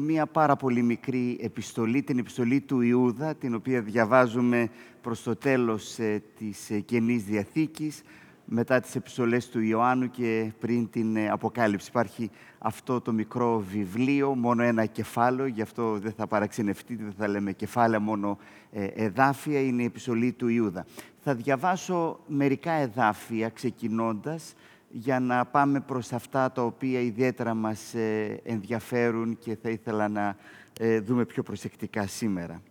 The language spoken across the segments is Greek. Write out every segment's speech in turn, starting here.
Μία πάρα πολύ μικρή επιστολή, την επιστολή του Ιούδα, την οποία διαβάζουμε προς το τέλος ε, της ε, Καινής Διαθήκης, μετά τις επιστολές του Ιωάννου και πριν την ε, Αποκάλυψη. Υπάρχει αυτό το μικρό βιβλίο, μόνο ένα κεφάλαιο, γι' αυτό δεν θα παραξενευτείτε, δεν θα λέμε κεφάλαια, μόνο εδάφια, είναι η επιστολή του Ιούδα. Θα διαβάσω μερικά εδάφια, ξεκινώντας, για να πάμε προς αυτά τα οποία ιδιαίτερα μας ε, ενδιαφέρουν και θα ήθελα να ε, δούμε πιο προσεκτικά σήμερα.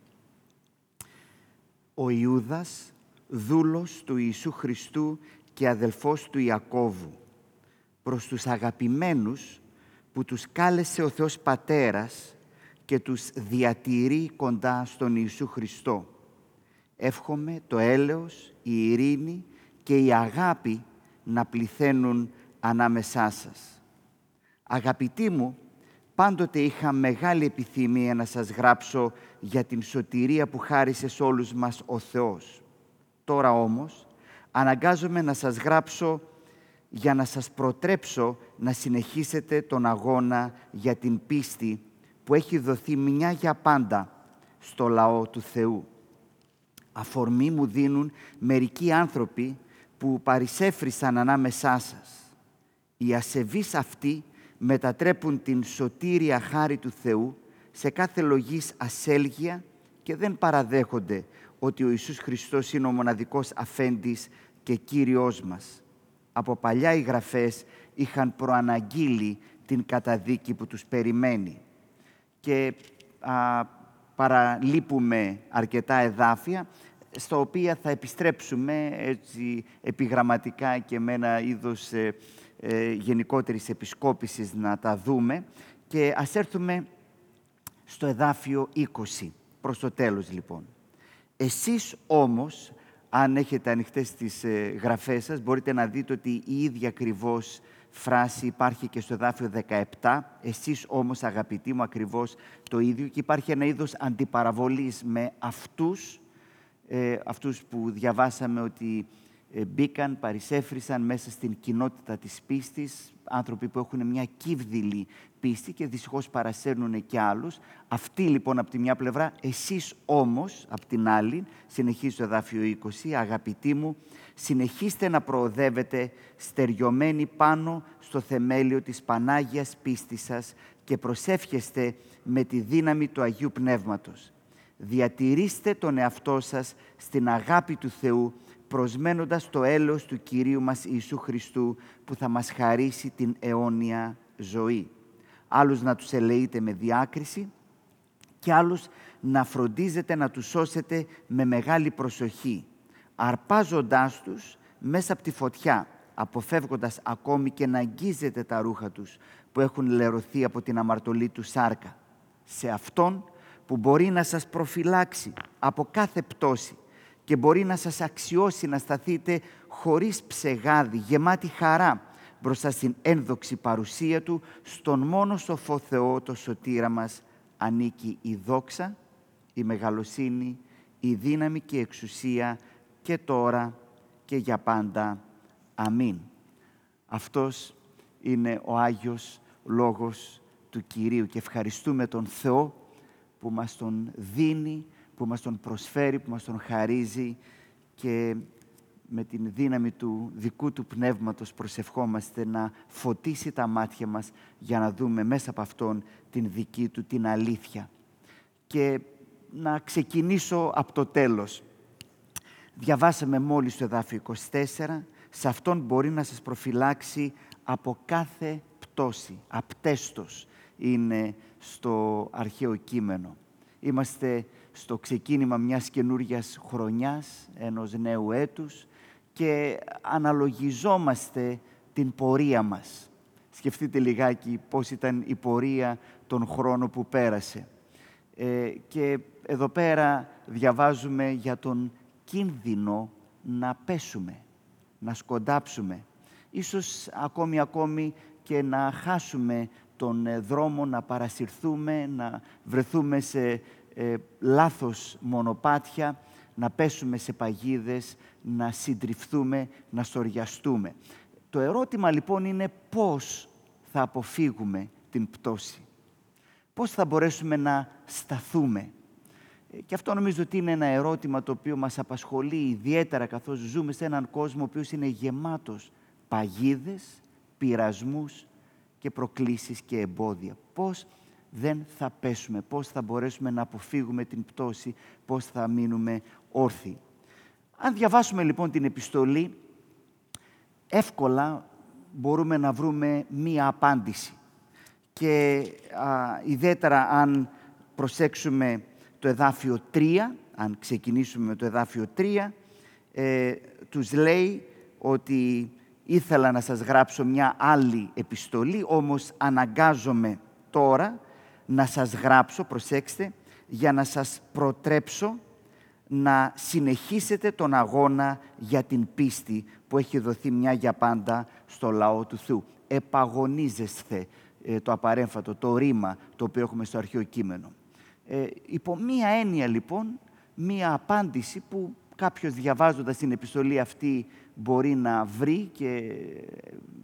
Ο Ιούδας, δούλος του Ιησού Χριστού και αδελφός του Ιακώβου, προς τους αγαπημένους που τους κάλεσε ο Θεός Πατέρας και τους διατηρεί κοντά στον Ιησού Χριστό. Εύχομαι το έλεος, η ειρήνη και η αγάπη να πληθαίνουν ανάμεσά σας. Αγαπητοί μου, πάντοτε είχα μεγάλη επιθυμία να σας γράψω για την σωτηρία που χάρισε σε όλους μας ο Θεός. Τώρα όμως, αναγκάζομαι να σας γράψω για να σας προτρέψω να συνεχίσετε τον αγώνα για την πίστη που έχει δοθεί μια για πάντα στο λαό του Θεού. Αφορμή μου δίνουν μερικοί άνθρωποι που παρισέφρισαν ανάμεσά σας. Οι ασεβείς αυτοί μετατρέπουν την σωτήρια χάρη του Θεού σε κάθε λογής ασέλγεια και δεν παραδέχονται ότι ο Ιησούς Χριστός είναι ο μοναδικός αφέντης και Κύριος μας. Από παλιά οι γραφές είχαν προαναγγείλει την καταδίκη που τους περιμένει. Και α, παραλείπουμε αρκετά εδάφια, στα οποία θα επιστρέψουμε έτσι επιγραμματικά και με ένα είδος ε, ε, γενικότερης επισκόπησης να τα δούμε και ας έρθουμε στο εδάφιο 20, προς το τέλος λοιπόν. Εσείς όμως, αν έχετε ανοιχτές τις ε, γραφές σας, μπορείτε να δείτε ότι η ίδια ακριβώς φράση υπάρχει και στο εδάφιο 17. Εσείς όμως, αγαπητοί μου, ακριβώς το ίδιο και υπάρχει ένα είδος αντιπαραβολής με αυτούς ε, αυτούς που διαβάσαμε ότι ε, μπήκαν, παρισέφρισαν μέσα στην κοινότητα της πίστης, άνθρωποι που έχουν μια κύβδηλη πίστη και δυστυχώς παρασέρνουν και άλλους. Αυτοί λοιπόν από τη μια πλευρά, εσείς όμως από την άλλη, συνεχίζει το εδάφιο 20, αγαπητοί μου, συνεχίστε να προοδεύετε στεριωμένοι πάνω στο θεμέλιο της Πανάγιας πίστης σας και προσεύχεστε με τη δύναμη του Αγίου Πνεύματος διατηρήστε τον εαυτό σας στην αγάπη του Θεού, προσμένοντας το έλεος του Κυρίου μας Ιησού Χριστού, που θα μας χαρίσει την αιώνια ζωή. Άλλους να τους ελεείτε με διάκριση και άλλους να φροντίζετε να τους σώσετε με μεγάλη προσοχή, αρπάζοντάς τους μέσα από τη φωτιά, αποφεύγοντας ακόμη και να αγγίζετε τα ρούχα τους που έχουν λερωθεί από την αμαρτωλή του σάρκα. Σε Αυτόν που μπορεί να σας προφυλάξει από κάθε πτώση και μπορεί να σας αξιώσει να σταθείτε χωρίς ψεγάδι, γεμάτη χαρά μπροστά στην ένδοξη παρουσία Του, στον μόνο σοφό Θεό, το σωτήρα μας, ανήκει η δόξα, η μεγαλοσύνη, η δύναμη και η εξουσία και τώρα και για πάντα. Αμήν. Αυτός είναι ο Άγιος Λόγος του Κυρίου και ευχαριστούμε τον Θεό που μας τον δίνει, που μας τον προσφέρει, που μας τον χαρίζει και με την δύναμη του δικού του πνεύματος προσευχόμαστε να φωτίσει τα μάτια μας για να δούμε μέσα από αυτόν την δική του την αλήθεια. Και να ξεκινήσω από το τέλος. Διαβάσαμε μόλις το εδάφιο 24. Σε αυτόν μπορεί να σας προφυλάξει από κάθε πτώση, απτέστος είναι στο αρχαίο κείμενο. Είμαστε στο ξεκίνημα μιας καινούργιας χρονιάς, ενός νέου έτους και αναλογιζόμαστε την πορεία μας. Σκεφτείτε λιγάκι πώς ήταν η πορεία τον χρόνο που πέρασε. Ε, και εδώ πέρα διαβάζουμε για τον κίνδυνο να πέσουμε, να σκοντάψουμε. Ίσως ακόμη ακόμη και να χάσουμε τον ε, δρόμο να παρασυρθούμε, να βρεθούμε σε ε, λάθος μονοπάτια, να πέσουμε σε παγίδες, να συντριφθούμε, να στοριαστούμε. Το ερώτημα λοιπόν είναι πώς θα αποφύγουμε την πτώση. πώς θα μπορέσουμε να σταθούμε. Ε, και αυτό νομίζω ότι είναι ένα ερώτημα το οποίο μας απασχολεί ιδιαίτερα καθώς ζούμε σε έναν κόσμο ο οποίος είναι γεμάτος παγίδες, πειρασμούς και προκλήσεις και εμπόδια. Πώς δεν θα πέσουμε, πώς θα μπορέσουμε να αποφύγουμε την πτώση, πώς θα μείνουμε όρθιοι. Αν διαβάσουμε λοιπόν την επιστολή, εύκολα μπορούμε να βρούμε μία απάντηση. Και α, ιδιαίτερα αν προσέξουμε το εδάφιο 3, αν ξεκινήσουμε με το εδάφιο 3, ε, τους λέει ότι ήθελα να σας γράψω μια άλλη επιστολή, όμως αναγκάζομαι τώρα να σας γράψω, προσέξτε, για να σας προτρέψω να συνεχίσετε τον αγώνα για την πίστη που έχει δοθεί μια για πάντα στο λαό του Θεού. Επαγωνίζεστε ε, το απαρέμφατο, το ρήμα το οποίο έχουμε στο αρχαίο κείμενο. Ε, υπό μία έννοια λοιπόν, μία απάντηση που κάποιος διαβάζοντας την επιστολή αυτή μπορεί να βρει και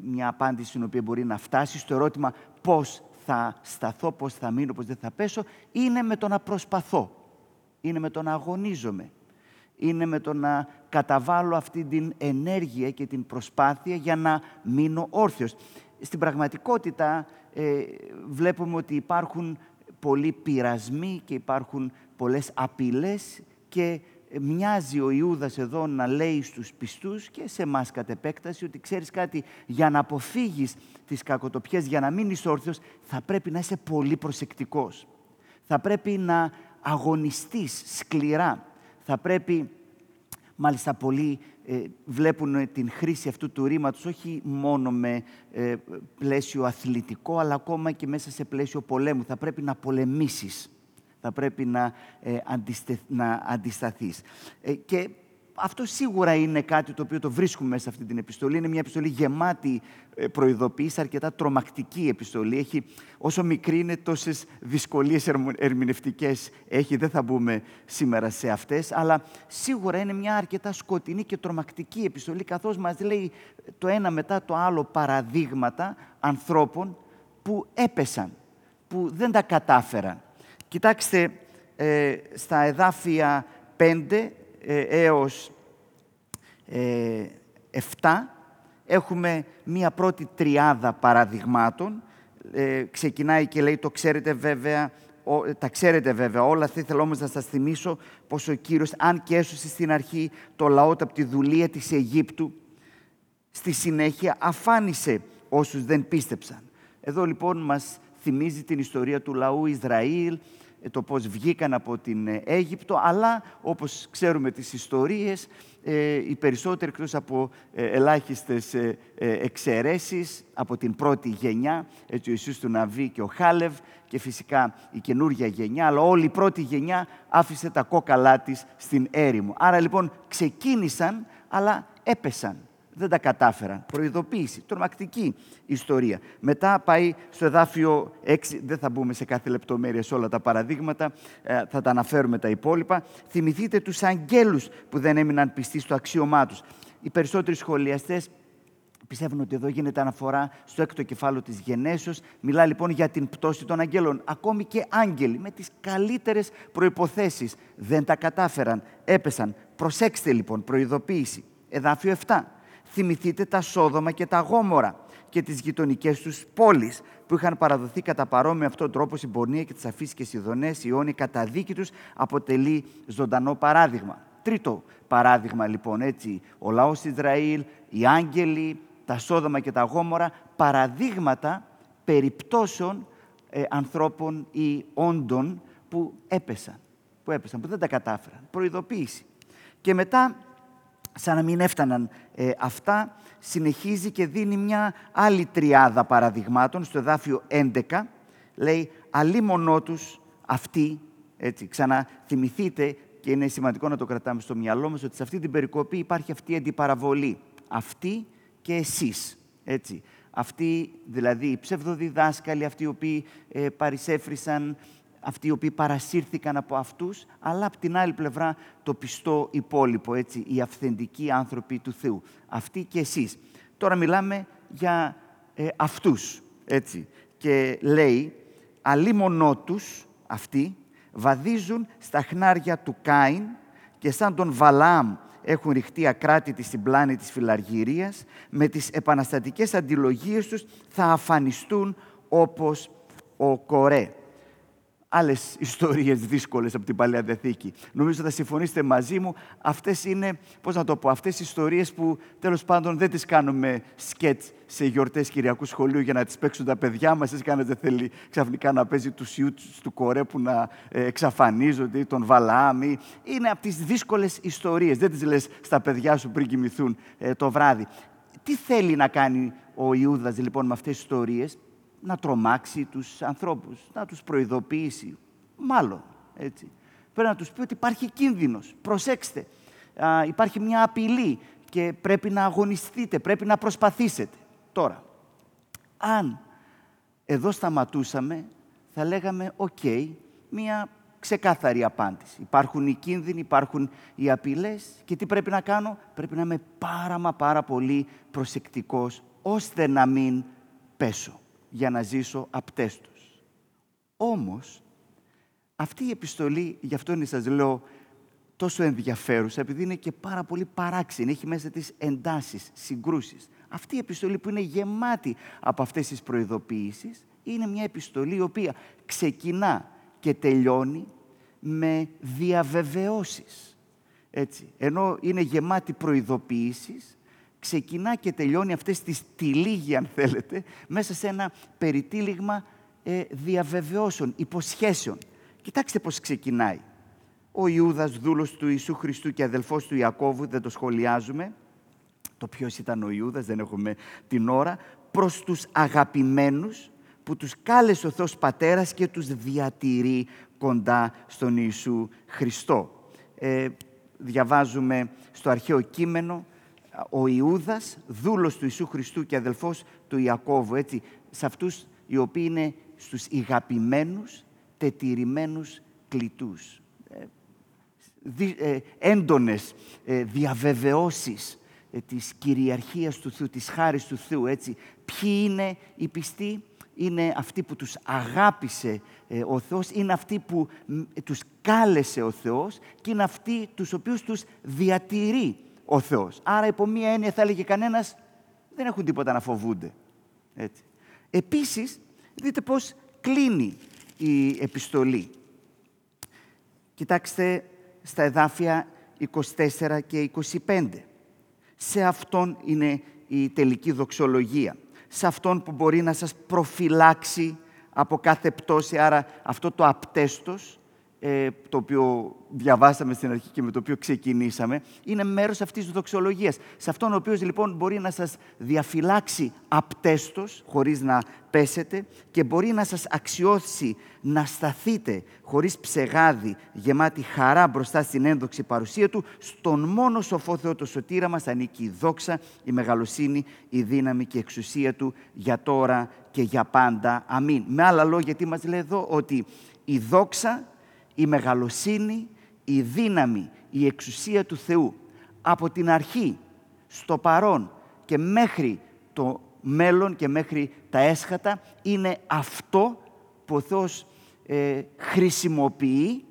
μια απάντηση στην οποία μπορεί να φτάσει στο ερώτημα πώς θα σταθώ, πώς θα μείνω, πώς δεν θα πέσω, είναι με το να προσπαθώ. Είναι με το να αγωνίζομαι. Είναι με το να καταβάλω αυτή την ενέργεια και την προσπάθεια για να μείνω όρθιος. Στην πραγματικότητα ε, βλέπουμε ότι υπάρχουν πολλοί πειρασμοί και υπάρχουν πολλές απειλές και μοιάζει ο Ιούδας εδώ να λέει στους πιστούς και σε εμάς κατ' επέκταση ότι ξέρεις κάτι, για να αποφύγεις τις κακοτοπιές, για να μείνεις όρθιος, θα πρέπει να είσαι πολύ προσεκτικός. Θα πρέπει να αγωνιστείς σκληρά. Θα πρέπει, μάλιστα πολλοί ε, βλέπουν την χρήση αυτού του ρήματος όχι μόνο με ε, πλαίσιο αθλητικό, αλλά ακόμα και μέσα σε πλαίσιο πολέμου. Θα πρέπει να πολεμήσεις θα πρέπει να, ε, αντιστε, να αντισταθείς. Ε, και αυτό σίγουρα είναι κάτι το οποίο το βρίσκουμε μέσα σε αυτή την επιστολή. Είναι μια επιστολή γεμάτη ε, προειδοποίηση, αρκετά τρομακτική επιστολή. Έχει, όσο μικρή είναι, τόσες δυσκολίες ερμηνευτικές έχει. Δεν θα μπούμε σήμερα σε αυτές, αλλά σίγουρα είναι μια αρκετά σκοτεινή και τρομακτική επιστολή, καθώς μας λέει το ένα μετά το άλλο παραδείγματα ανθρώπων που έπεσαν, που δεν τα κατάφεραν. Κοιτάξτε, ε, στα εδάφια 5 ε, έως ε, 7 έχουμε μία πρώτη τριάδα παραδειγμάτων. Ε, ξεκινάει και λέει, το ξέρετε βέβαια, τα ξέρετε βέβαια όλα, θα ήθελα όμως να σας θυμίσω πως ο Κύριος, αν και έσωσε στην αρχή το λαό από τη δουλεία της Αιγύπτου, στη συνέχεια αφάνισε όσους δεν πίστεψαν. Εδώ λοιπόν μας θυμίζει την ιστορία του λαού Ισραήλ, ε, το πώς βγήκαν από την ε, Αίγυπτο, αλλά όπως ξέρουμε τις ιστορίες, ε, οι περισσότεροι εκτός από ελάχιστες εξαιρέσεις από την πρώτη γενιά, έτσι ο Ιησούς του Ναβί και ο Χάλευ και φυσικά η καινούργια γενιά, αλλά όλη η πρώτη γενιά άφησε τα κόκαλά της στην έρημο. Άρα λοιπόν ξεκίνησαν, αλλά έπεσαν δεν τα κατάφεραν. Προειδοποίηση, τρομακτική ιστορία. Μετά πάει στο εδάφιο 6, δεν θα μπούμε σε κάθε λεπτομέρεια σε όλα τα παραδείγματα, ε, θα τα αναφέρουμε τα υπόλοιπα. Θυμηθείτε τους αγγέλους που δεν έμειναν πιστοί στο αξίωμά τους. Οι περισσότεροι σχολιαστές Πιστεύουν ότι εδώ γίνεται αναφορά στο έκτο κεφάλαιο της γενέσεως. Μιλά λοιπόν για την πτώση των αγγέλων. Ακόμη και άγγελοι με τις καλύτερες προϋποθέσεις δεν τα κατάφεραν, έπεσαν. Προσέξτε λοιπόν, προειδοποίηση. Εδάφιο 7 θυμηθείτε τα Σόδομα και τα Γόμορα και τις γειτονικές τους πόλεις που είχαν παραδοθεί κατά παρόμοιο αυτόν τον τρόπο στην πορνεία και τις αφήσεις και Σιδωνές, η αιώνια καταδίκη τους αποτελεί ζωντανό παράδειγμα. Τρίτο παράδειγμα λοιπόν έτσι, ο λαός Ισραήλ, οι άγγελοι, τα Σόδομα και τα Γόμορα, παραδείγματα περιπτώσεων ε, ανθρώπων ή όντων που έπεσαν, που έπεσαν, που δεν τα κατάφεραν. Προειδοποίηση. Και μετά σαν να μην έφταναν ε, αυτά, συνεχίζει και δίνει μια άλλη τριάδα παραδειγμάτων στο εδάφιο 11. Λέει, αλίμονό τους αυτοί, έτσι, ξαναθυμηθείτε και είναι σημαντικό να το κρατάμε στο μυαλό μας, ότι σε αυτή την περικοπή υπάρχει αυτή η αντιπαραβολή. Αυτοί και εσείς, έτσι. Αυτοί, δηλαδή οι ψευδοδιδάσκαλοι, αυτοί οι οποίοι ε, παρισέφρισαν αυτοί οι οποίοι παρασύρθηκαν από αυτούς, αλλά από την άλλη πλευρά το πιστό υπόλοιπο, έτσι, οι αυθεντικοί άνθρωποι του Θεού. Αυτοί και εσείς. Τώρα μιλάμε για ε, αυτούς, έτσι. Και λέει, αλίμονό τους αυτοί βαδίζουν στα χνάρια του Κάιν και σαν τον Βαλάμ έχουν ρηχτεί ακράτητοι στην πλάνη της φιλαργυρίας, με τις επαναστατικές αντιλογίες τους θα αφανιστούν όπως ο Κορέ άλλες ιστορίες δύσκολες από την Παλαιά Διαθήκη. Νομίζω θα συμφωνήσετε μαζί μου. Αυτές είναι, πώς να το πω, αυτές οι ιστορίες που τέλος πάντων δεν τις κάνουμε σκέτ σε γιορτές Κυριακού Σχολείου για να τις παίξουν τα παιδιά μας. Έτσι, κανένα δεν θέλει ξαφνικά να παίζει τους ιού τους κορέ που να ε, εξαφανίζονται ή τον Βαλάμι. Είναι από τις δύσκολες ιστορίες. Δεν τις λες στα παιδιά σου πριν κοιμηθούν ε, το βράδυ. Τι θέλει να κάνει ο Ιούδας λοιπόν με αυτές τις ιστορίες, να τρομάξει τους ανθρώπους, να τους προειδοποιήσει. Μάλλον, έτσι. Πρέπει να τους πει ότι υπάρχει κίνδυνος. Προσέξτε, υπάρχει μια απειλή και πρέπει να αγωνιστείτε, πρέπει να προσπαθήσετε. Τώρα, αν εδώ σταματούσαμε, θα λέγαμε «ΟΚ», μια ξεκάθαρη απάντηση. Υπάρχουν οι κίνδυνοι, υπάρχουν οι απειλές και τι πρέπει να κάνω; Πρέπει να είμαι πάρα μα πάρα πολύ προσεκτικός ώστε να μην πέσω για να ζήσω απτέστος. Όμως, αυτή η επιστολή, γι' αυτό είναι σας λέω τόσο ενδιαφέρουσα, επειδή είναι και πάρα πολύ παράξενη, έχει μέσα τις εντάσεις, συγκρούσεις. Αυτή η επιστολή που είναι γεμάτη από αυτές τις προειδοποιήσεις, είναι μια επιστολή η οποία ξεκινά και τελειώνει με διαβεβαιώσεις. Έτσι. Ενώ είναι γεμάτη προειδοποιήσεις, ξεκινά και τελειώνει αυτές τις τυλίγοι, αν θέλετε, μέσα σε ένα περιτύλιγμα ε, διαβεβαιώσεων, υποσχέσεων. Κοιτάξτε πώς ξεκινάει. Ο Ιούδας, δούλος του Ιησού Χριστού και αδελφός του Ιακώβου, δεν το σχολιάζουμε. Το ποιος ήταν ο Ιούδας, δεν έχουμε την ώρα. Προς τους αγαπημένους που τους κάλεσε ο Θεός Πατέρας και τους διατηρεί κοντά στον Ιησού Χριστό. Ε, διαβάζουμε στο αρχαίο κείμενο ο Ιούδας, δούλος του Ιησού Χριστού και αδελφός του Ιακώβου, έτσι, σε αυτούς οι οποίοι είναι στους ηγαπημένους, τετηρημένους κλητούς. Ε, δι, ε, έντονες ε, διαβεβαιώσεις ε, της κυριαρχίας του Θεού, της χάρης του Θεού, έτσι. Ποιοι είναι οι πιστοί, είναι αυτοί που τους αγάπησε ε, ο Θεός, είναι αυτοί που τους κάλεσε ο Θεός και είναι αυτοί τους οποίους τους διατηρεί ο Θεός. Άρα, υπό μία έννοια θα έλεγε κανένας, δεν έχουν τίποτα να φοβούνται. Έτσι. Επίσης, δείτε πώς κλείνει η επιστολή. Κοιτάξτε στα εδάφια 24 και 25. Σε αυτόν είναι η τελική δοξολογία. Σε αυτόν που μπορεί να σας προφυλάξει από κάθε πτώση, άρα αυτό το απτέστος, ε, το οποίο διαβάσαμε στην αρχή και με το οποίο ξεκινήσαμε, είναι μέρος αυτής της δοξολογίας. Σε αυτόν ο οποίος λοιπόν μπορεί να σας διαφυλάξει απτέστος, χωρίς να πέσετε, και μπορεί να σας αξιώσει να σταθείτε χωρίς ψεγάδι, γεμάτη χαρά μπροστά στην ένδοξη παρουσία Του, στον μόνο σοφό Θεό το σωτήρα μας ανήκει η δόξα, η μεγαλοσύνη, η δύναμη και η εξουσία Του για τώρα και για πάντα. Αμήν. Με άλλα λόγια, τι μας λέει εδώ, ότι η δόξα η μεγαλοσύνη, η δύναμη, η εξουσία του Θεού από την αρχή, στο παρόν και μέχρι το μέλλον και μέχρι τα έσχατα είναι αυτό που ο Θεός ε, χρησιμοποιεί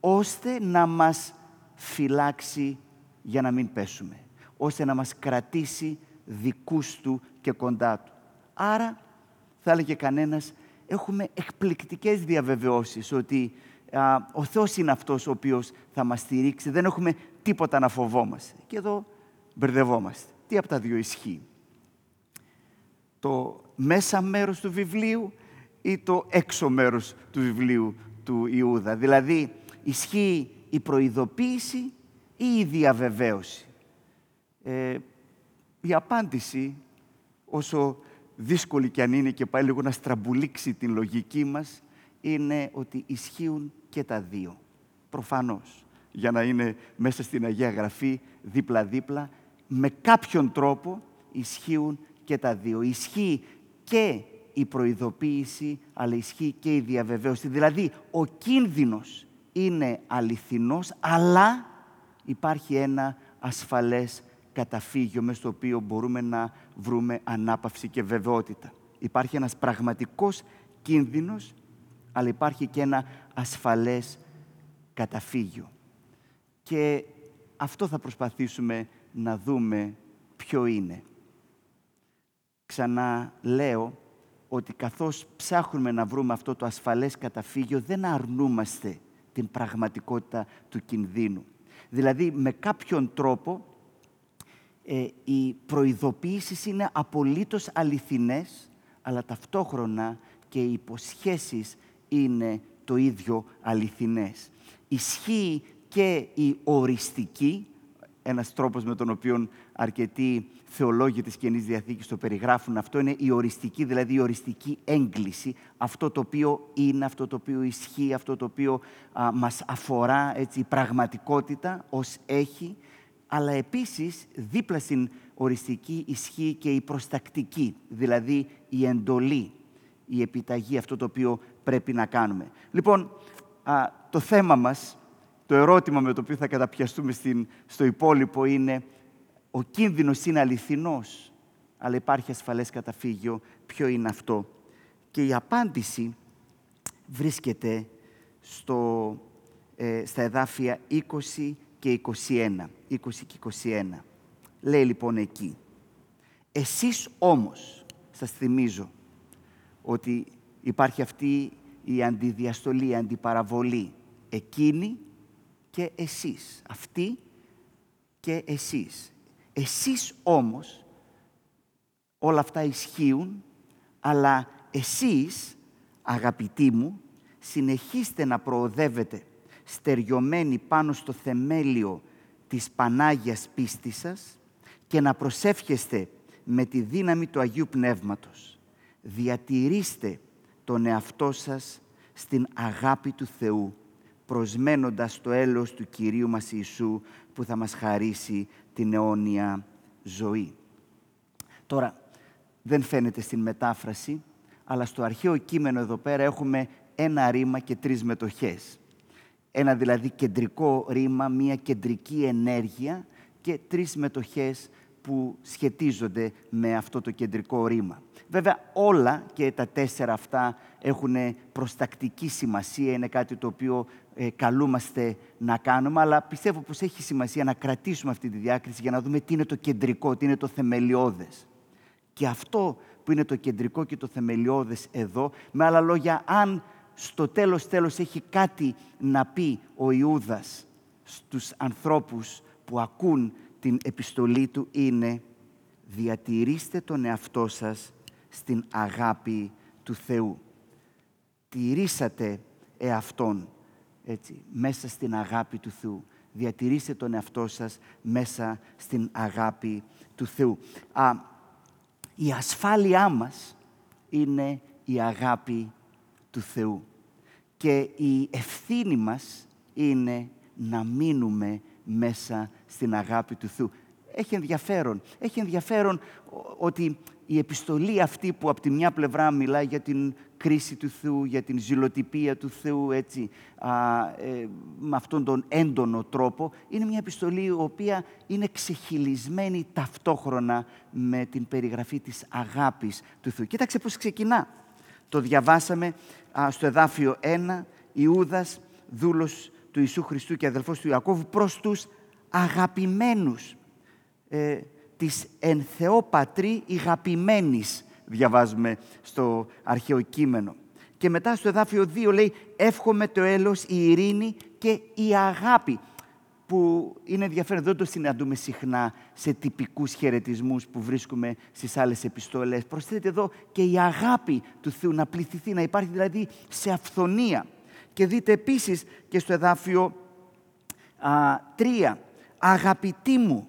ώστε να μας φυλάξει για να μην πέσουμε, ώστε να μας κρατήσει δικούς Του και κοντά Του. Άρα, θα έλεγε κανένας, έχουμε εκπληκτικές διαβεβαιώσεις ότι ο Θεός είναι αυτός ο οποίος θα μας στηρίξει. Δεν έχουμε τίποτα να φοβόμαστε. Και εδώ μπερδευόμαστε. Τι από τα δύο ισχύει; Το μέσα μέρος του βιβλίου ή το έξω μέρος του βιβλίου του Ιούδα; Δηλαδή, ισχύει η προειδοποίηση ή η διαβεβαίωση; Ε, η απάντηση, όσο δύσκολη κι αν είναι και πάλι λίγο να στραμπουλήξει την λογική μας, είναι ότι ισχύουν και τα δύο. Προφανώς, για να είναι μέσα στην Αγία Γραφή δίπλα-δίπλα, με κάποιον τρόπο ισχύουν και τα δύο. Ισχύει και η προειδοποίηση, αλλά ισχύει και η διαβεβαίωση. Δηλαδή, ο κίνδυνος είναι αληθινός, αλλά υπάρχει ένα ασφαλές καταφύγιο μες στο οποίο μπορούμε να βρούμε ανάπαυση και βεβαιότητα. Υπάρχει ένας πραγματικός κίνδυνος αλλά υπάρχει και ένα ασφαλές καταφύγιο. Και αυτό θα προσπαθήσουμε να δούμε ποιο είναι. Ξανά λέω ότι καθώς ψάχνουμε να βρούμε αυτό το ασφαλές καταφύγιο, δεν αρνούμαστε την πραγματικότητα του κινδύνου. Δηλαδή, με κάποιον τρόπο, ε, οι προειδοποιήσεις είναι απολύτως αληθινές, αλλά ταυτόχρονα και οι υποσχέσεις είναι το ίδιο αληθινές. Ισχύει και η οριστική, ένας τρόπος με τον οποίο αρκετοί θεολόγοι της Καινής Διαθήκης το περιγράφουν. Αυτό είναι η οριστική, δηλαδή η οριστική έγκληση. Αυτό το οποίο είναι, αυτό το οποίο ισχύει, αυτό το οποίο α, μας αφορά, έτσι, η πραγματικότητα ως έχει. Αλλά επίσης, δίπλα στην οριστική ισχύει και η προστακτική, δηλαδή η εντολή, η επιταγή, αυτό το οποίο πρέπει να κάνουμε. Λοιπόν, α, το θέμα μας, το ερώτημα με το οποίο θα καταπιαστούμε στην, στο υπόλοιπο είναι ο κίνδυνος είναι αληθινός, αλλά υπάρχει ασφαλές καταφύγιο. Ποιο είναι αυτό; Και η απάντηση βρίσκεται στο, ε, στα εδάφια 20 και 21. 20 και 21. Λέει λοιπόν εκεί. Εσείς όμως, σας θυμίζω, ότι υπάρχει αυτή η αντιδιαστολή, η αντιπαραβολή. Εκείνη και εσείς. Αυτή και εσείς. Εσείς όμως, όλα αυτά ισχύουν, αλλά εσείς, αγαπητοί μου, συνεχίστε να προοδεύετε στεριωμένοι πάνω στο θεμέλιο της Πανάγιας πίστης σας και να προσεύχεστε με τη δύναμη του Αγίου Πνεύματος. Διατηρήστε τον εαυτό σας στην αγάπη του Θεού, προσμένοντας το έλεος του Κυρίου μας Ιησού που θα μας χαρίσει την αιώνια ζωή. Τώρα, δεν φαίνεται στην μετάφραση, αλλά στο αρχαίο κείμενο εδώ πέρα έχουμε ένα ρήμα και τρεις μετοχές. Ένα δηλαδή κεντρικό ρήμα, μία κεντρική ενέργεια και τρεις μετοχές που σχετίζονται με αυτό το κεντρικό ρήμα. Βέβαια όλα και τα τέσσερα αυτά έχουν προστακτική σημασία, είναι κάτι το οποίο ε, καλούμαστε να κάνουμε, αλλά πιστεύω πως έχει σημασία να κρατήσουμε αυτή τη διάκριση για να δούμε τι είναι το κεντρικό, τι είναι το θεμελιώδες. Και αυτό που είναι το κεντρικό και το θεμελιώδες εδώ, με άλλα λόγια, αν στο τέλος τέλος έχει κάτι να πει ο Ιούδας στους ανθρώπους που ακούν την επιστολή του, είναι διατηρήστε τον εαυτό σας στην αγάπη του Θεού. Τηρήσατε εαυτόν έτσι, μέσα στην αγάπη του Θεού. Διατηρήστε τον εαυτό σας μέσα στην αγάπη του Θεού. Α, η ασφάλειά μας είναι η αγάπη του Θεού. Και η ευθύνη μας είναι να μείνουμε μέσα στην αγάπη του Θεού. Έχει ενδιαφέρον. Έχει ενδιαφέρον ότι η επιστολή αυτή που από τη μια πλευρά μιλάει για την κρίση του Θεού, για την ζηλοτυπία του Θεού, έτσι, α, ε, με αυτόν τον έντονο τρόπο, είναι μια επιστολή η οποία είναι ξεχυλισμένη ταυτόχρονα με την περιγραφή της αγάπης του Θεού. Κοίταξε πώς ξεκινά. Το διαβάσαμε α, στο εδάφιο 1, Ιούδας, δούλος του Ιησού Χριστού και αδελφός του Ιακώβου, προς τους αγαπημένους. Ε, της εν Θεό Πατρί ηγαπημένης, διαβάζουμε στο αρχαίο κείμενο. Και μετά στο εδάφιο 2 λέει «Εύχομαι το έλος, η ειρήνη και η αγάπη» που είναι ενδιαφέρον, δεν το συναντούμε συχνά σε τυπικούς χαιρετισμούς που βρίσκουμε στις άλλες επιστολές. Προσθέτει εδώ και η αγάπη του Θεού να πληθυθεί, να υπάρχει δηλαδή σε αυθονία. Και δείτε επίσης και στο εδάφιο α, 3 «Αγαπητοί μου,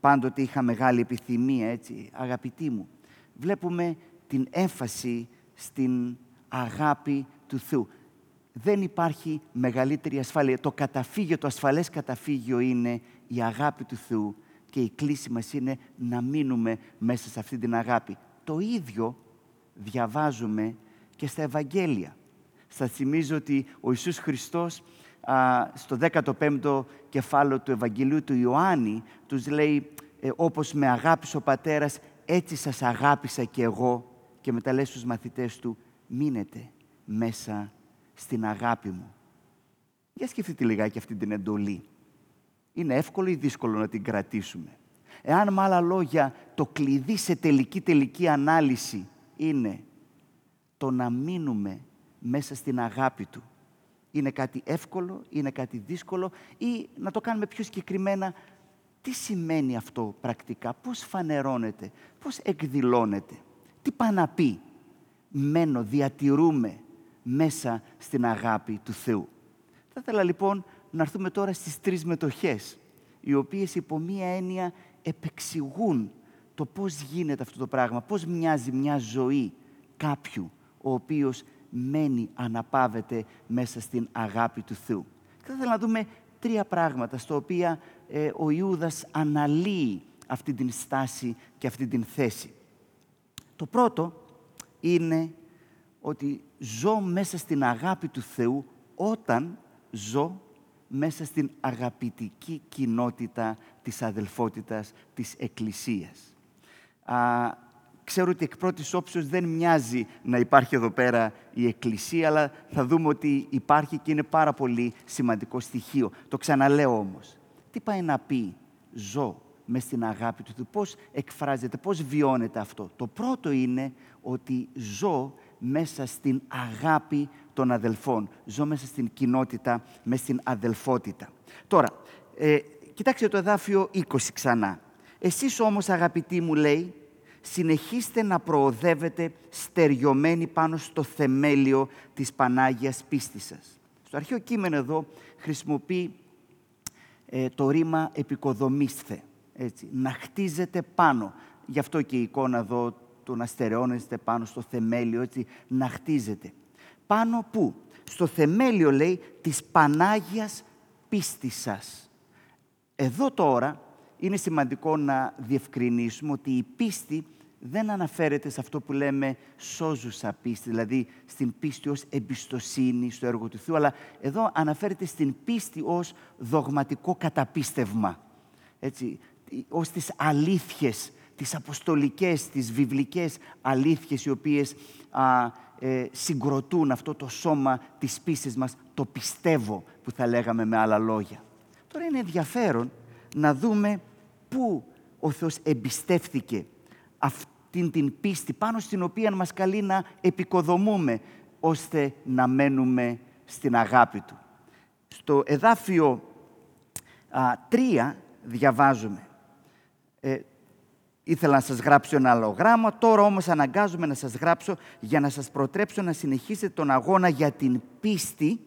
πάντοτε είχα μεγάλη επιθυμία, έτσι, αγαπητοί μου. Βλέπουμε την έμφαση στην αγάπη του Θεού. Δεν υπάρχει μεγαλύτερη ασφάλεια. Το καταφύγιο, το ασφαλές καταφύγιο είναι η αγάπη του Θεού και η κλίση μας είναι να μείνουμε μέσα σε αυτή την αγάπη. Το ίδιο διαβάζουμε και στα Ευαγγέλια. Σας θυμίζω ότι ο Ιησούς Χριστός στο 15ο κεφάλαιο του Ευαγγελίου του Ιωάννη τους λέει ε, όπως με αγάπησε ο πατέρας έτσι σας αγάπησα και εγώ και μετά λέει στους μαθητές του μείνετε μέσα στην αγάπη μου. Για σκεφτείτε λιγάκι αυτή την εντολή. Είναι εύκολο ή δύσκολο να την κρατήσουμε; Εάν με άλλα λόγια το κλειδί σε τελική τελική ανάλυση είναι το να μείνουμε μέσα στην αγάπη Του. Είναι κάτι εύκολο, είναι κάτι δύσκολο ή να το κάνουμε πιο συγκεκριμένα τι σημαίνει αυτό πρακτικά, πώς φανερώνεται, πώς εκδηλώνεται, τι πάει να πει. Μένω, διατηρούμε μέσα στην αγάπη του Θεού. Θα ήθελα λοιπόν να έρθουμε τώρα στις τρεις μετοχές, οι οποίες υπό μία έννοια επεξηγούν το πώς γίνεται αυτό το πράγμα, πώς μοιάζει μια ζωή κάποιου ο οποίος μένει, αναπαύεται μέσα στην αγάπη του Θεού. Θα ήθελα να δούμε τρία πράγματα στα οποία ε, ο Ιούδας αναλύει αυτή την στάση και αυτή την θέση. Το πρώτο είναι ότι ζω μέσα στην αγάπη του Θεού όταν ζω μέσα στην αγαπητική κοινότητα της αδελφότητας της Εκκλησίας. Α, ξέρω ότι εκ πρώτης όψεως δεν μοιάζει να υπάρχει εδώ πέρα η Εκκλησία, αλλά θα δούμε ότι υπάρχει και είναι πάρα πολύ σημαντικό στοιχείο. Το ξαναλέω όμως. Τι πάει να πει ζω μες στην αγάπη του Θεού, πώς εκφράζεται, πώς βιώνεται αυτό; Το πρώτο είναι ότι ζω μέσα στην αγάπη των αδελφών. Ζω μέσα στην κοινότητα, μέσα στην αδελφότητα. Τώρα, ε, κοιτάξτε το εδάφιο 20 ξανά. Εσείς όμως αγαπητοί μου λέει, συνεχίστε να προοδεύετε στεριωμένοι πάνω στο θεμέλιο της Πανάγιας πίστης σας. Στο αρχαίο κείμενο εδώ χρησιμοποιεί ε, το ρήμα επικοδομήστε. Έτσι, να χτίζετε πάνω. Γι' αυτό και η εικόνα εδώ του να στερεώνεστε πάνω στο θεμέλιο, έτσι, να χτίζετε. Πάνω πού; Στο θεμέλιο, λέει, της Πανάγιας πίστης σας. Εδώ τώρα είναι σημαντικό να διευκρινίσουμε ότι η πίστη δεν αναφέρεται σε αυτό που λέμε σώζουσα πίστη, δηλαδή στην πίστη ως εμπιστοσύνη στο έργο του Θεού, αλλά εδώ αναφέρεται στην πίστη ως δογματικό καταπίστευμα, έτσι, ως τις αλήθειες, τις αποστολικές, τις βιβλικές αλήθειες, οι οποίες α, ε, συγκροτούν αυτό το σώμα της πίστης μας, το πιστεύω που θα λέγαμε με άλλα λόγια. Τώρα είναι ενδιαφέρον να δούμε πού ο Θεός εμπιστεύθηκε αυτήν την πίστη πάνω στην οποία μας καλεί να επικοδομούμε ώστε να μένουμε στην αγάπη Του. Στο εδάφιο α, 3 διαβάζουμε ε, ήθελα να σας γράψω ένα άλλο γράμμα, τώρα όμως αναγκάζομαι να σας γράψω για να σας προτρέψω να συνεχίσετε τον αγώνα για την πίστη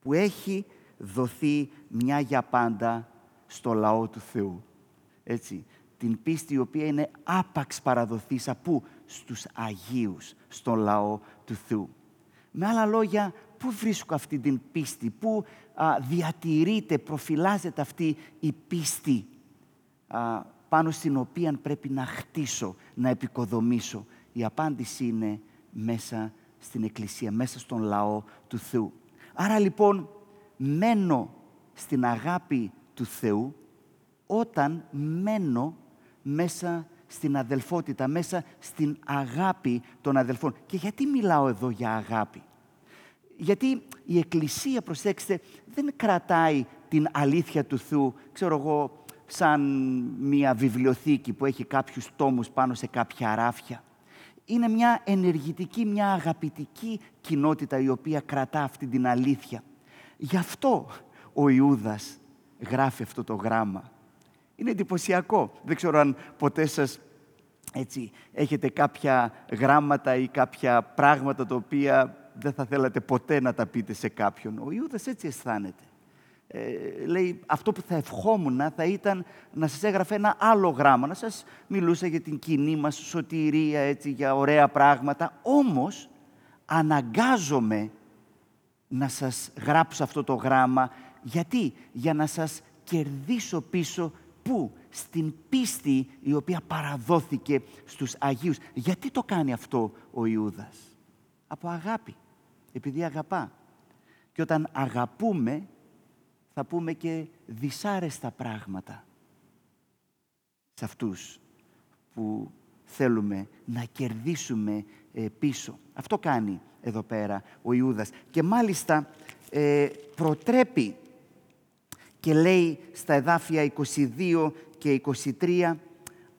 που έχει δοθεί μια για πάντα στο λαό του Θεού. Έτσι, την πίστη η οποία είναι άπαξ παραδοθήσα πού στους Αγίους, στο λαό του Θεού. Με άλλα λόγια, πού βρίσκω αυτή την πίστη, πού α, διατηρείται, προφυλάζεται αυτή η πίστη α, πάνω στην οποία πρέπει να χτίσω, να επικοδομήσω. Η απάντηση είναι μέσα στην Εκκλησία, μέσα στον λαό του Θεού. Άρα λοιπόν μένω στην αγάπη του Θεού όταν μένω μέσα στην αδελφότητα, μέσα στην αγάπη των αδελφών. Και γιατί μιλάω εδώ για αγάπη; Γιατί η Εκκλησία, προσέξτε, δεν κρατάει την αλήθεια του Θεού, ξέρω εγώ, σαν μια βιβλιοθήκη που έχει κάποιους τόμους πάνω σε κάποια ράφια. Είναι μια ενεργητική, μια αγαπητική κοινότητα η οποία κρατά αυτή την αλήθεια. Γι' αυτό ο Ιούδας γράφει αυτό το γράμμα. Είναι εντυπωσιακό. Δεν ξέρω αν ποτέ σας έτσι, έχετε κάποια γράμματα ή κάποια πράγματα τα οποία δεν θα θέλατε ποτέ να τα πείτε σε κάποιον. Ο Ιούδας έτσι αισθάνεται. Ε, λέει, αυτό που θα ευχόμουν θα ήταν να σας έγραφε ένα άλλο γράμμα, να σας μιλούσα για την κοινή μας σωτηρία, έτσι, για ωραία πράγματα. Όμως, αναγκάζομαι να σας γράψω αυτό το γράμμα. Γιατί; Για να σας κερδίσω πίσω Πού; Στην πίστη η οποία παραδόθηκε στους Αγίους. Γιατί το κάνει αυτό ο Ιούδας; Από αγάπη. Επειδή αγαπά. Και όταν αγαπούμε θα πούμε και δυσάρεστα πράγματα σε αυτούς που θέλουμε να κερδίσουμε ε, πίσω. Αυτό κάνει εδώ πέρα ο Ιούδας. Και μάλιστα ε, προτρέπει και λέει στα εδάφια 22 και 23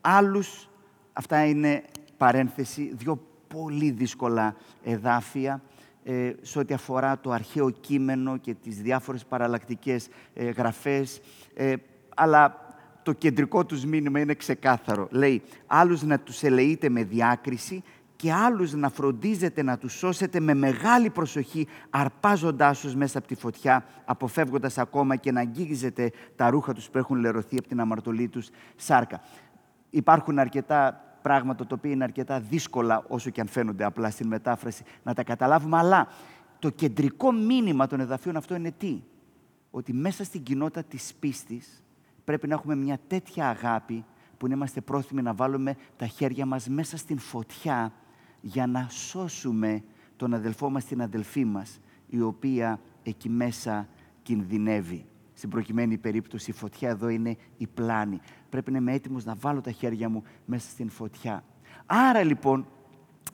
άλλους, αυτά είναι παρένθεση, δύο πολύ δύσκολα εδάφια ε, σε ό,τι αφορά το αρχαίο κείμενο και τις διάφορες παραλλακτικές ε, γραφές, ε, αλλά το κεντρικό τους μήνυμα είναι ξεκάθαρο. Λέει, άλλους να τους ελεείτε με διάκριση και άλλους να φροντίζετε να τους σώσετε με μεγάλη προσοχή, αρπάζοντάς τους μέσα από τη φωτιά, αποφεύγοντας ακόμα και να αγγίζετε τα ρούχα τους που έχουν λερωθεί από την αμαρτωλή τους σάρκα. Υπάρχουν αρκετά πράγματα τα οποία είναι αρκετά δύσκολα, όσο και αν φαίνονται απλά στην μετάφραση, να τα καταλάβουμε, αλλά το κεντρικό μήνυμα των εδαφείων αυτό είναι τι; Ότι μέσα στην κοινότητα της πίστης πρέπει να έχουμε μια τέτοια αγάπη που να είμαστε πρόθυμοι να βάλουμε τα χέρια μας μέσα στην φωτιά για να σώσουμε τον αδελφό μας, την αδελφή μας, η οποία εκεί μέσα κινδυνεύει. Στην προκειμένη περίπτωση η φωτιά εδώ είναι η πλάνη. Πρέπει να είμαι έτοιμος να βάλω τα χέρια μου μέσα στην φωτιά. Άρα λοιπόν,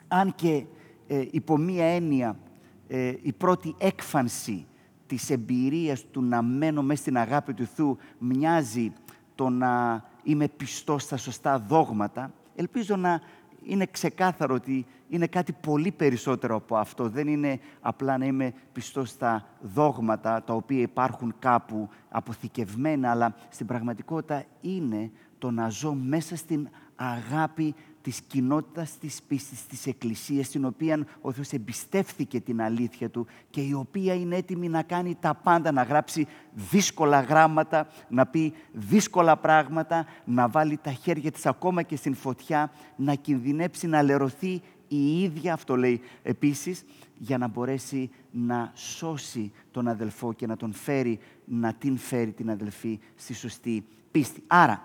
αν και ε, υπό μία έννοια ε, η πρώτη έκφανση της εμπειρίας του να μένω μέσα στην αγάπη του Θεού μοιάζει το να είμαι πιστός στα σωστά δόγματα, ελπίζω να είναι ξεκάθαρο ότι είναι κάτι πολύ περισσότερο από αυτό. Δεν είναι απλά να είμαι πιστός στα δόγματα τα οποία υπάρχουν κάπου αποθηκευμένα, αλλά στην πραγματικότητα είναι το να ζω μέσα στην αγάπη της κοινότητας της πίστης, της Εκκλησίας, στην οποία ο Θεός εμπιστεύθηκε την αλήθεια Του και η οποία είναι έτοιμη να κάνει τα πάντα, να γράψει δύσκολα γράμματα, να πει δύσκολα πράγματα, να βάλει τα χέρια της ακόμα και στην φωτιά, να κινδυνέψει, να λερωθεί η ίδια, αυτό λέει επίσης, για να μπορέσει να σώσει τον αδελφό και να τον φέρει, να την φέρει την αδελφή στη σωστή πίστη. Άρα,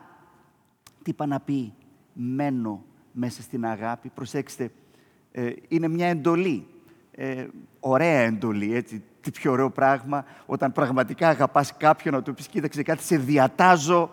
τι είπα να πει, μένω μέσα στην αγάπη. Προσέξτε, ε, είναι μια εντολή. Ε, ωραία εντολή, έτσι. Τι πιο ωραίο πράγμα, όταν πραγματικά αγαπάς κάποιον, να του πεις, κοίταξε κάτι, σε διατάζω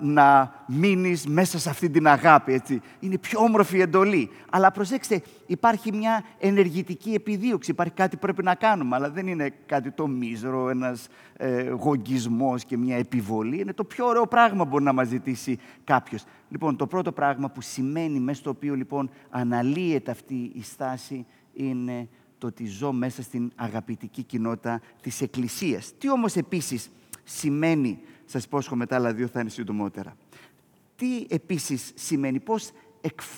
να μείνεις μέσα σε αυτή την αγάπη. Έτσι. Είναι πιο όμορφη εντολή. Αλλά προσέξτε, υπάρχει μια ενεργητική επιδίωξη, υπάρχει κάτι που πρέπει να κάνουμε, αλλά δεν είναι κάτι το μίζρο, ένας ε, γογγισμός και μια επιβολή. Είναι το πιο ωραίο πράγμα που μπορεί να μας ζητήσει κάποιος. Λοιπόν, το πρώτο πράγμα που σημαίνει μέσα στο οποίο λοιπόν αναλύεται αυτή η στάση είναι το ότι ζω μέσα στην αγαπητική κοινότητα της Εκκλησίας. Τι όμως επίσης σημαίνει σας υπόσχομαι τα άλλα δύο θα είναι συντομότερα. Τι επίσης σημαίνει, πώς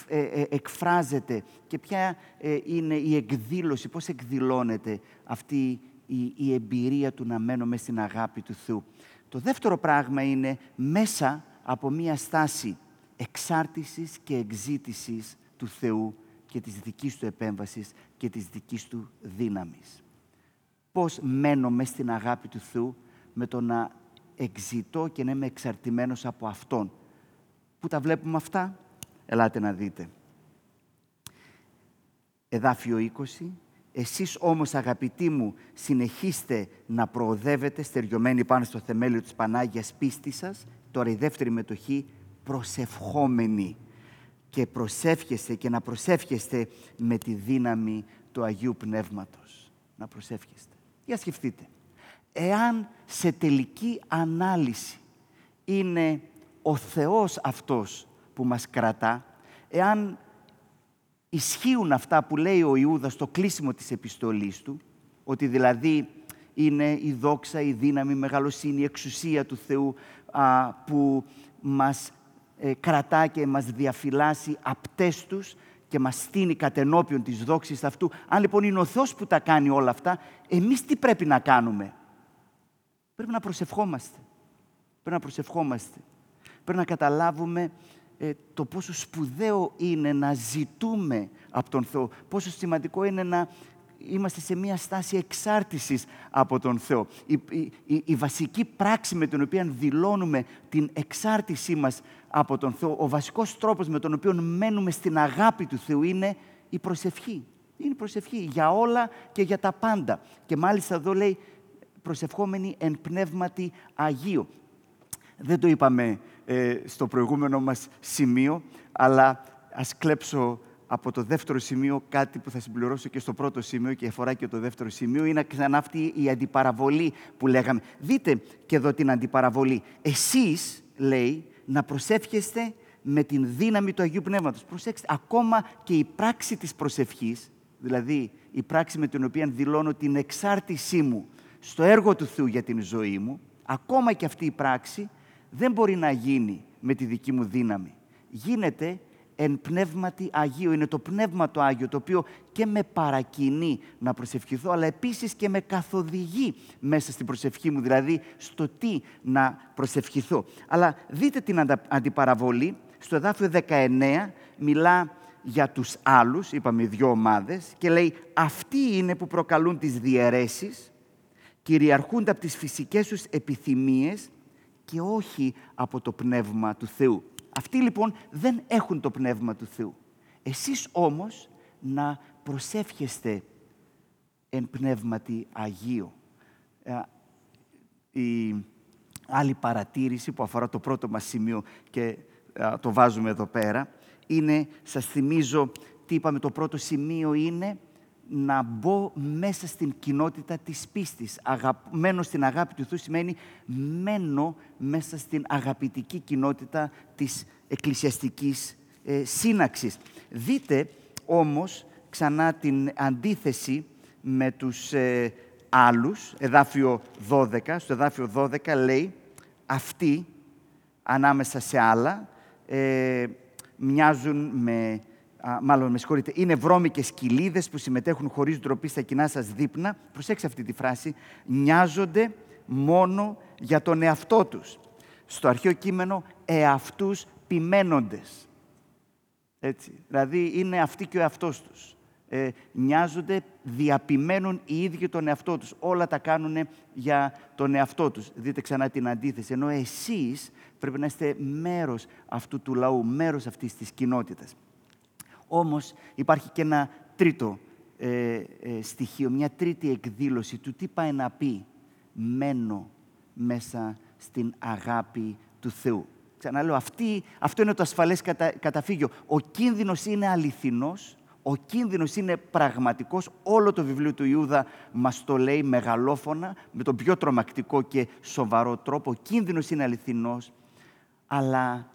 ε, ε, εκφράζεται και ποια ε, είναι η εκδήλωση, πώς εκδηλώνεται αυτή η, η εμπειρία του να μένουμε στην αγάπη του Θεού. Το δεύτερο πράγμα είναι μέσα από μία στάση εξάρτησης και εξήτησης του Θεού και της δικής του επέμβασης και της δικής του δύναμης. Πώς μένω στην αγάπη του Θεού με το να εξητώ και να είμαι εξαρτημένος από Αυτόν. Πού τα βλέπουμε αυτά; Ελάτε να δείτε. Εδάφιο 20. Εσείς όμως αγαπητοί μου συνεχίστε να προοδεύετε στεριωμένοι πάνω στο θεμέλιο της Πανάγιας πίστης σας. Τώρα η δεύτερη μετοχή προσευχόμενοι και προσεύχεστε και να προσεύχεστε με τη δύναμη του Αγίου Πνεύματος. Να προσεύχεστε. Για σκεφτείτε εάν σε τελική ανάλυση είναι ο Θεός αυτός που μας κρατά, εάν ισχύουν αυτά που λέει ο Ιούδας στο κλείσιμο της επιστολής του, ότι δηλαδή είναι η δόξα, η δύναμη, η μεγαλοσύνη, η εξουσία του Θεού που μας ε, κρατά και μας διαφυλάσσει απτές τους και μας στείνει κατενόπιον της δόξης αυτού. Αν λοιπόν είναι ο Θεός που τα κάνει όλα αυτά, εμείς τι πρέπει να κάνουμε; Πρέπει να προσευχόμαστε. Πρέπει να προσευχόμαστε. Πρέπει να καταλάβουμε ε, το πόσο σπουδαίο είναι να ζητούμε από τον Θεό. Πόσο σημαντικό είναι να είμαστε σε μια στάση εξάρτησης από τον Θεό. Η, η, η, βασική πράξη με την οποία δηλώνουμε την εξάρτησή μας από τον Θεό, ο βασικός τρόπος με τον οποίο μένουμε στην αγάπη του Θεού είναι η προσευχή. Είναι η προσευχή για όλα και για τα πάντα. Και μάλιστα εδώ λέει προσευχόμενοι εν πνεύματι Αγίου. Δεν το είπαμε ε, στο προηγούμενο μας σημείο, αλλά ας κλέψω από το δεύτερο σημείο κάτι που θα συμπληρώσω και στο πρώτο σημείο και αφορά και το δεύτερο σημείο, είναι ξανά αυτή η αντιπαραβολή που λέγαμε. Δείτε και εδώ την αντιπαραβολή. Εσείς, λέει, να προσεύχεστε με την δύναμη του Αγίου Πνεύματος. Προσέξτε, ακόμα και η πράξη της προσευχής, δηλαδή η πράξη με την οποία δηλώνω την εξάρτησή μου στο έργο του Θεού για την ζωή μου, ακόμα και αυτή η πράξη δεν μπορεί να γίνει με τη δική μου δύναμη. Γίνεται εν πνεύματι Αγίου. Είναι το πνεύμα το Άγιο, το οποίο και με παρακινεί να προσευχηθώ, αλλά επίσης και με καθοδηγεί μέσα στην προσευχή μου, δηλαδή στο τι να προσευχηθώ. Αλλά δείτε την αντιπαραβολή. Στο εδάφιο 19 μιλά για τους άλλους, είπαμε δύο ομάδες, και λέει αυτοί είναι που προκαλούν τις διαιρέσεις, κυριαρχούνται από τις φυσικές τους επιθυμίες και όχι από το Πνεύμα του Θεού. Αυτοί λοιπόν δεν έχουν το Πνεύμα του Θεού. Εσείς όμως να προσεύχεστε εν Πνεύματι Αγίου. Ε, η άλλη παρατήρηση που αφορά το πρώτο μας σημείο και ε, το βάζουμε εδώ πέρα είναι, σας θυμίζω τι είπαμε, το πρώτο σημείο είναι να μπω μέσα στην κοινότητα της πίστης. Μένω στην αγάπη του Θεού σημαίνει μένω μέσα στην αγαπητική κοινότητα της εκκλησιαστικής ε, σύναξης. Δείτε όμως ξανά την αντίθεση με τους ε, άλλους, εδάφιο 12, στο εδάφιο 12 λέει αυτοί ανάμεσα σε άλλα ε, μοιάζουν με μάλλον με συγχωρείτε, είναι βρώμικες κοιλίδες που συμμετέχουν χωρίς ντροπή στα κοινά σας δείπνα. Προσέξτε αυτή τη φράση. Νοιάζονται μόνο για τον εαυτό τους. Στο αρχαίο κείμενο, εαυτούς ποιμένοντες. Έτσι. Δηλαδή, είναι αυτοί και ο εαυτός τους. Ε, νοιάζονται, διαπημένουν οι ίδιοι τον εαυτό τους. Όλα τα κάνουν για τον εαυτό τους. Δείτε ξανά την αντίθεση. Ενώ εσείς πρέπει να είστε μέρος αυτού του λαού, μέρος αυτής της κοινότητας. Όμως υπάρχει και ένα τρίτο ε, ε, στοιχείο, μια τρίτη εκδήλωση του τι πάει να πει «μένω μέσα στην αγάπη του Θεού». Ξαναλέω, αυτή, αυτό είναι το ασφαλές κατα, καταφύγιο. Ο κίνδυνος είναι αληθινός, ο κίνδυνος είναι πραγματικός. Όλο το βιβλίο του Ιούδα μας το λέει μεγαλόφωνα, με τον πιο τρομακτικό και σοβαρό τρόπο. Ο κίνδυνος είναι αληθινός, αλλά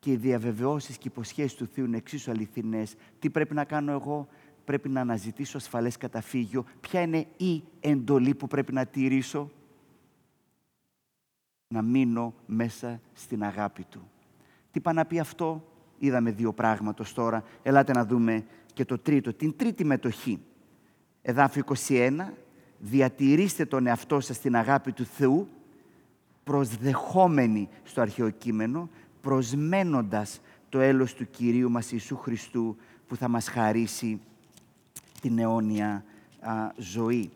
και οι διαβεβαιώσεις και οι υποσχέσεις του Θεού είναι εξίσου αληθινές. Τι πρέπει να κάνω εγώ, πρέπει να αναζητήσω ασφαλές καταφύγιο. Ποια είναι η εντολή που πρέπει να τηρήσω; Να μείνω μέσα στην αγάπη Του. Τι πάει να πει αυτό; Είδαμε δύο πράγματα τώρα. Ελάτε να δούμε και το τρίτο. Την τρίτη μετοχή. Εδάφιο 21. Διατηρήστε τον εαυτό σας στην αγάπη του Θεού προσδεχόμενοι στο αρχαίο κείμενο προσμένοντας το έλος του Κυρίου μας Ιησού Χριστού που θα μας χαρίσει την αιώνια ζωή,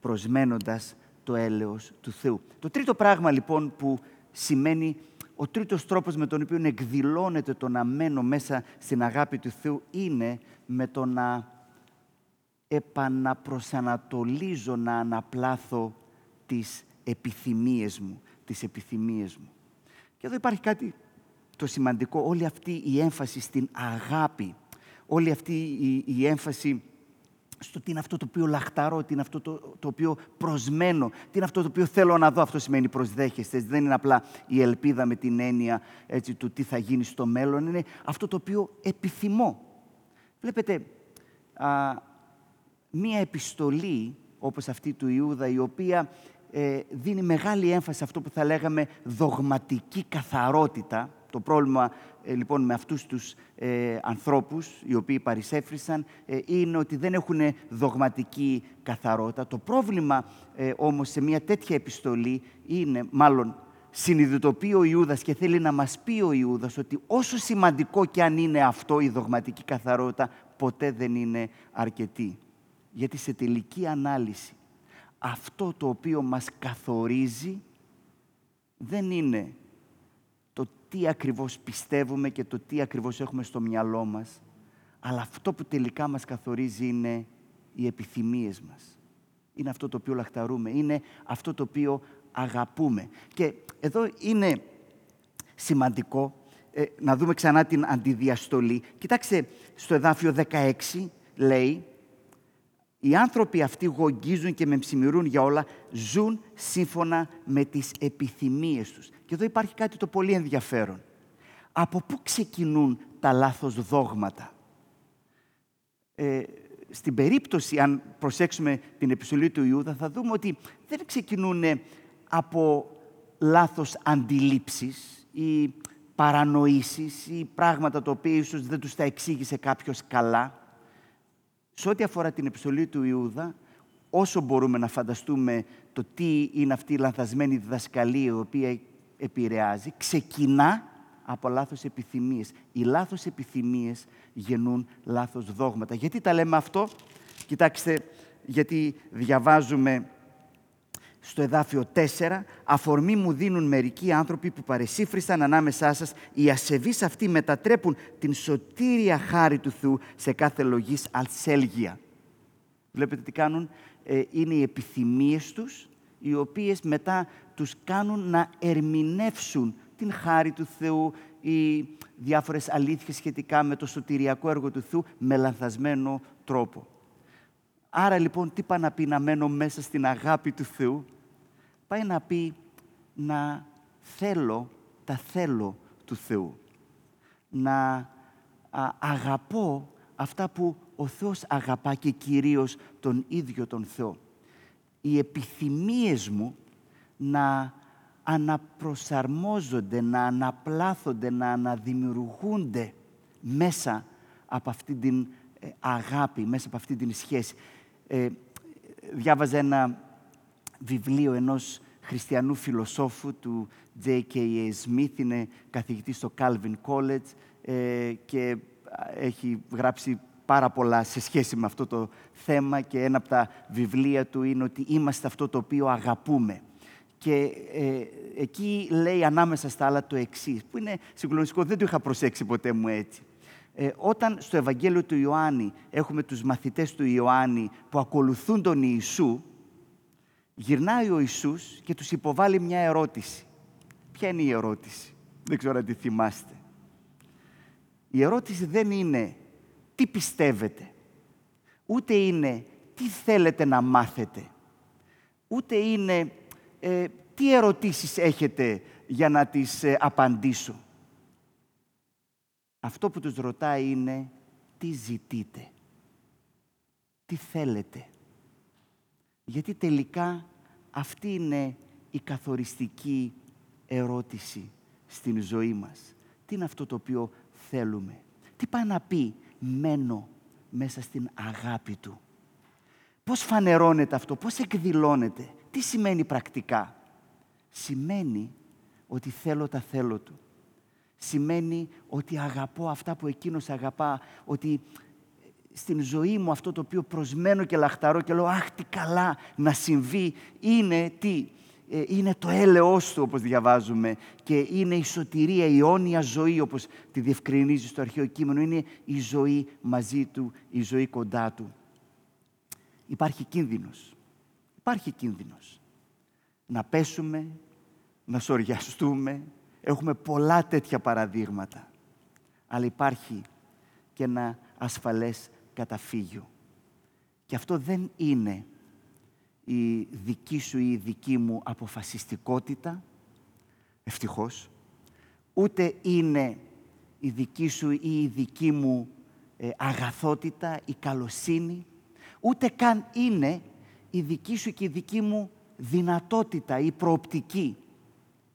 προσμένοντας το έλεος του Θεού. Το τρίτο πράγμα λοιπόν που σημαίνει ο τρίτος τρόπος με τον οποίο εκδηλώνεται το να μένω μέσα στην αγάπη του Θεού είναι με το να επαναπροσανατολίζω, να αναπλάθω τις επιθυμίες μου, τις επιθυμίες μου. Και εδώ υπάρχει κάτι το σημαντικό, όλη αυτή η έμφαση στην αγάπη, όλη αυτή η, έμφαση στο τι είναι αυτό το οποίο λαχταρώ, τι είναι αυτό το, το οποίο προσμένω, τι είναι αυτό το οποίο θέλω να δω. Αυτό σημαίνει προσδέχεστε. Δεν είναι απλά η ελπίδα με την έννοια έτσι, του τι θα γίνει στο μέλλον. Είναι αυτό το οποίο επιθυμώ. Βλέπετε, α, μία επιστολή όπως αυτή του Ιούδα, η οποία ε, δίνει μεγάλη έμφαση σε αυτό που θα λέγαμε δογματική καθαρότητα. Το πρόβλημα ε, λοιπόν με αυτούς τους ε, ανθρώπους οι οποίοι παρισέφρισαν ε, είναι ότι δεν έχουν δογματική καθαρότητα. Το πρόβλημα όμως σε μια τέτοια επιστολή είναι, μάλλον συνειδητοποιεί ο Ιούδας και θέλει να μας πει ο Ιούδας ότι όσο σημαντικό και αν είναι αυτό η δογματική καθαρότητα, ποτέ δεν είναι αρκετή. Γιατί σε τελική ανάλυση αυτό το οποίο μας καθορίζει δεν είναι το τι ακριβώς πιστεύουμε και το τι ακριβώς έχουμε στο μυαλό μας, αλλά αυτό που τελικά μας καθορίζει είναι οι επιθυμίες μας. Είναι αυτό το οποίο λαχταρούμε, είναι αυτό το οποίο αγαπούμε. Και εδώ είναι σημαντικό ε, να δούμε ξανά την αντιδιαστολή. Κοιτάξτε, στο εδάφιο 16 λέει «Οι άνθρωποι αυτοί γογγίζουν και με ψημιρούν για όλα, ζουν σύμφωνα με τις επιθυμίες τους». Και εδώ υπάρχει κάτι το πολύ ενδιαφέρον. Από πού ξεκινούν τα λάθος δόγματα; Ε, στην περίπτωση, αν προσέξουμε την επιστολή του Ιούδα, θα δούμε ότι δεν ξεκινούν από λάθος αντιλήψεις ή παρανοήσεις ή πράγματα τα οποία ίσως δεν τους τα εξήγησε κάποιος καλά. Σε ό,τι αφορά την επιστολή του Ιούδα, όσο μπορούμε να φανταστούμε το τι είναι αυτή η λανθασμένη διδασκαλία η οποία επηρεάζει, ξεκινά από λάθος επιθυμίες. Οι λάθος επιθυμίες γεννούν λάθος δόγματα. Γιατί τα λέμε αυτό, κοιτάξτε, γιατί διαβάζουμε στο εδάφιο 4, αφορμή μου δίνουν μερικοί άνθρωποι που παρεσύφρισαν ανάμεσά σας, οι ασεβείς αυτοί μετατρέπουν την σωτήρια χάρη του Θεού σε κάθε λογής αλσέλγια. Βλέπετε τι κάνουν, ε, είναι οι επιθυμίες τους, οι οποίες μετά τους κάνουν να ερμηνεύσουν την χάρη του Θεού ή διάφορες αλήθειες σχετικά με το σωτηριακό έργο του Θεού με λανθασμένο τρόπο. Άρα λοιπόν τι πάει να πει να μένω μέσα στην αγάπη του Θεού; Πάει να πει να θέλω τα θέλω του Θεού. Να αγαπώ αυτά που ο Θεός αγαπά και κυρίως τον ίδιο τον Θεό. Οι επιθυμίες μου να αναπροσαρμόζονται, να αναπλάθονται, να αναδημιουργούνται μέσα από αυτή την ε, αγάπη, μέσα από αυτή την σχέση. Ε, διάβαζα ένα βιβλίο ενός χριστιανού φιλοσόφου του J.K.A. Smith, είναι καθηγητής στο Calvin College ε, και έχει γράψει πάρα πολλά σε σχέση με αυτό το θέμα και ένα από τα βιβλία του είναι ότι είμαστε αυτό το οποίο αγαπούμε. Και ε, εκεί λέει ανάμεσα στα άλλα το εξής, που είναι συγκλονιστικό, δεν το είχα προσέξει ποτέ μου έτσι. Ε, όταν στο Ευαγγέλιο του Ιωάννη έχουμε τους μαθητές του Ιωάννη που ακολουθούν τον Ιησού, γυρνάει ο Ιησούς και τους υποβάλλει μια ερώτηση. Ποια είναι η ερώτηση, δεν ξέρω αν τη θυμάστε. Η ερώτηση δεν είναι τι πιστεύετε, ούτε είναι τι θέλετε να μάθετε, ούτε είναι ε, τι ερωτήσεις έχετε για να τις ε, απαντήσω; Αυτό που τους ρωτάει είναι τι ζητείτε, τι θέλετε; Γιατί τελικά αυτή είναι η καθοριστική ερώτηση στην ζωή μας. Τι είναι αυτό το οποίο θέλουμε; Τι πάει να πει μένω μέσα στην αγάπη Του. Πώς φανερώνεται αυτό, πώς εκδηλώνεται; Τι σημαίνει πρακτικά; Σημαίνει ότι θέλω τα θέλω του. Σημαίνει ότι αγαπώ αυτά που εκείνος αγαπά. Ότι στην ζωή μου αυτό το οποίο προσμένω και λαχταρώ και λέω «Αχ, τι καλά να συμβεί» είναι τι. Ε, είναι το έλεος του, όπως διαβάζουμε, και είναι η σωτηρία, η αιώνια ζωή, όπως τη διευκρινίζει στο αρχαίο κείμενο. Είναι η ζωή μαζί του, η ζωή κοντά του. Υπάρχει κίνδυνος. Υπάρχει κίνδυνος. Να πέσουμε, να σοριαστούμε. Έχουμε πολλά τέτοια παραδείγματα. Αλλά υπάρχει και ένα ασφαλές καταφύγιο. Και αυτό δεν είναι η δική σου ή η δική μου αποφασιστικότητα, ευτυχώς, ούτε είναι η δική σου ή η δική μου ε, αγαθότητα, η καλοσύνη, ούτε καν είναι η δική σου και η δική μου δυνατότητα ή προοπτική.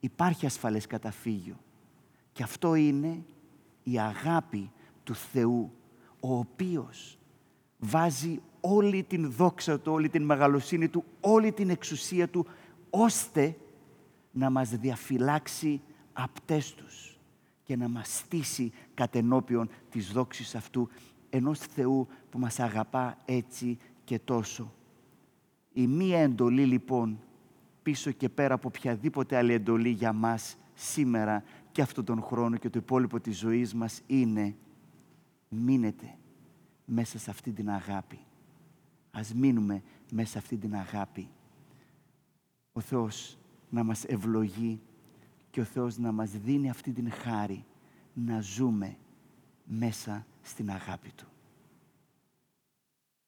Υπάρχει ασφαλές καταφύγιο. Και αυτό είναι η αγάπη του Θεού, ο οποίος βάζει όλη την δόξα του, όλη την μεγαλοσύνη του, όλη την εξουσία του, ώστε να μας διαφυλάξει απτές τους και να μας στήσει κατενόπιον της δόξης αυτού ενός Θεού που μας αγαπά έτσι και τόσο. Η μία εντολή λοιπόν πίσω και πέρα από οποιαδήποτε άλλη εντολή για μας σήμερα και αυτόν τον χρόνο και το υπόλοιπο της ζωής μας είναι μείνετε μέσα σε αυτή την αγάπη. Ας μείνουμε μέσα σε αυτή την αγάπη. Ο Θεός να μας ευλογεί και ο Θεός να μας δίνει αυτή την χάρη να ζούμε μέσα στην αγάπη Του.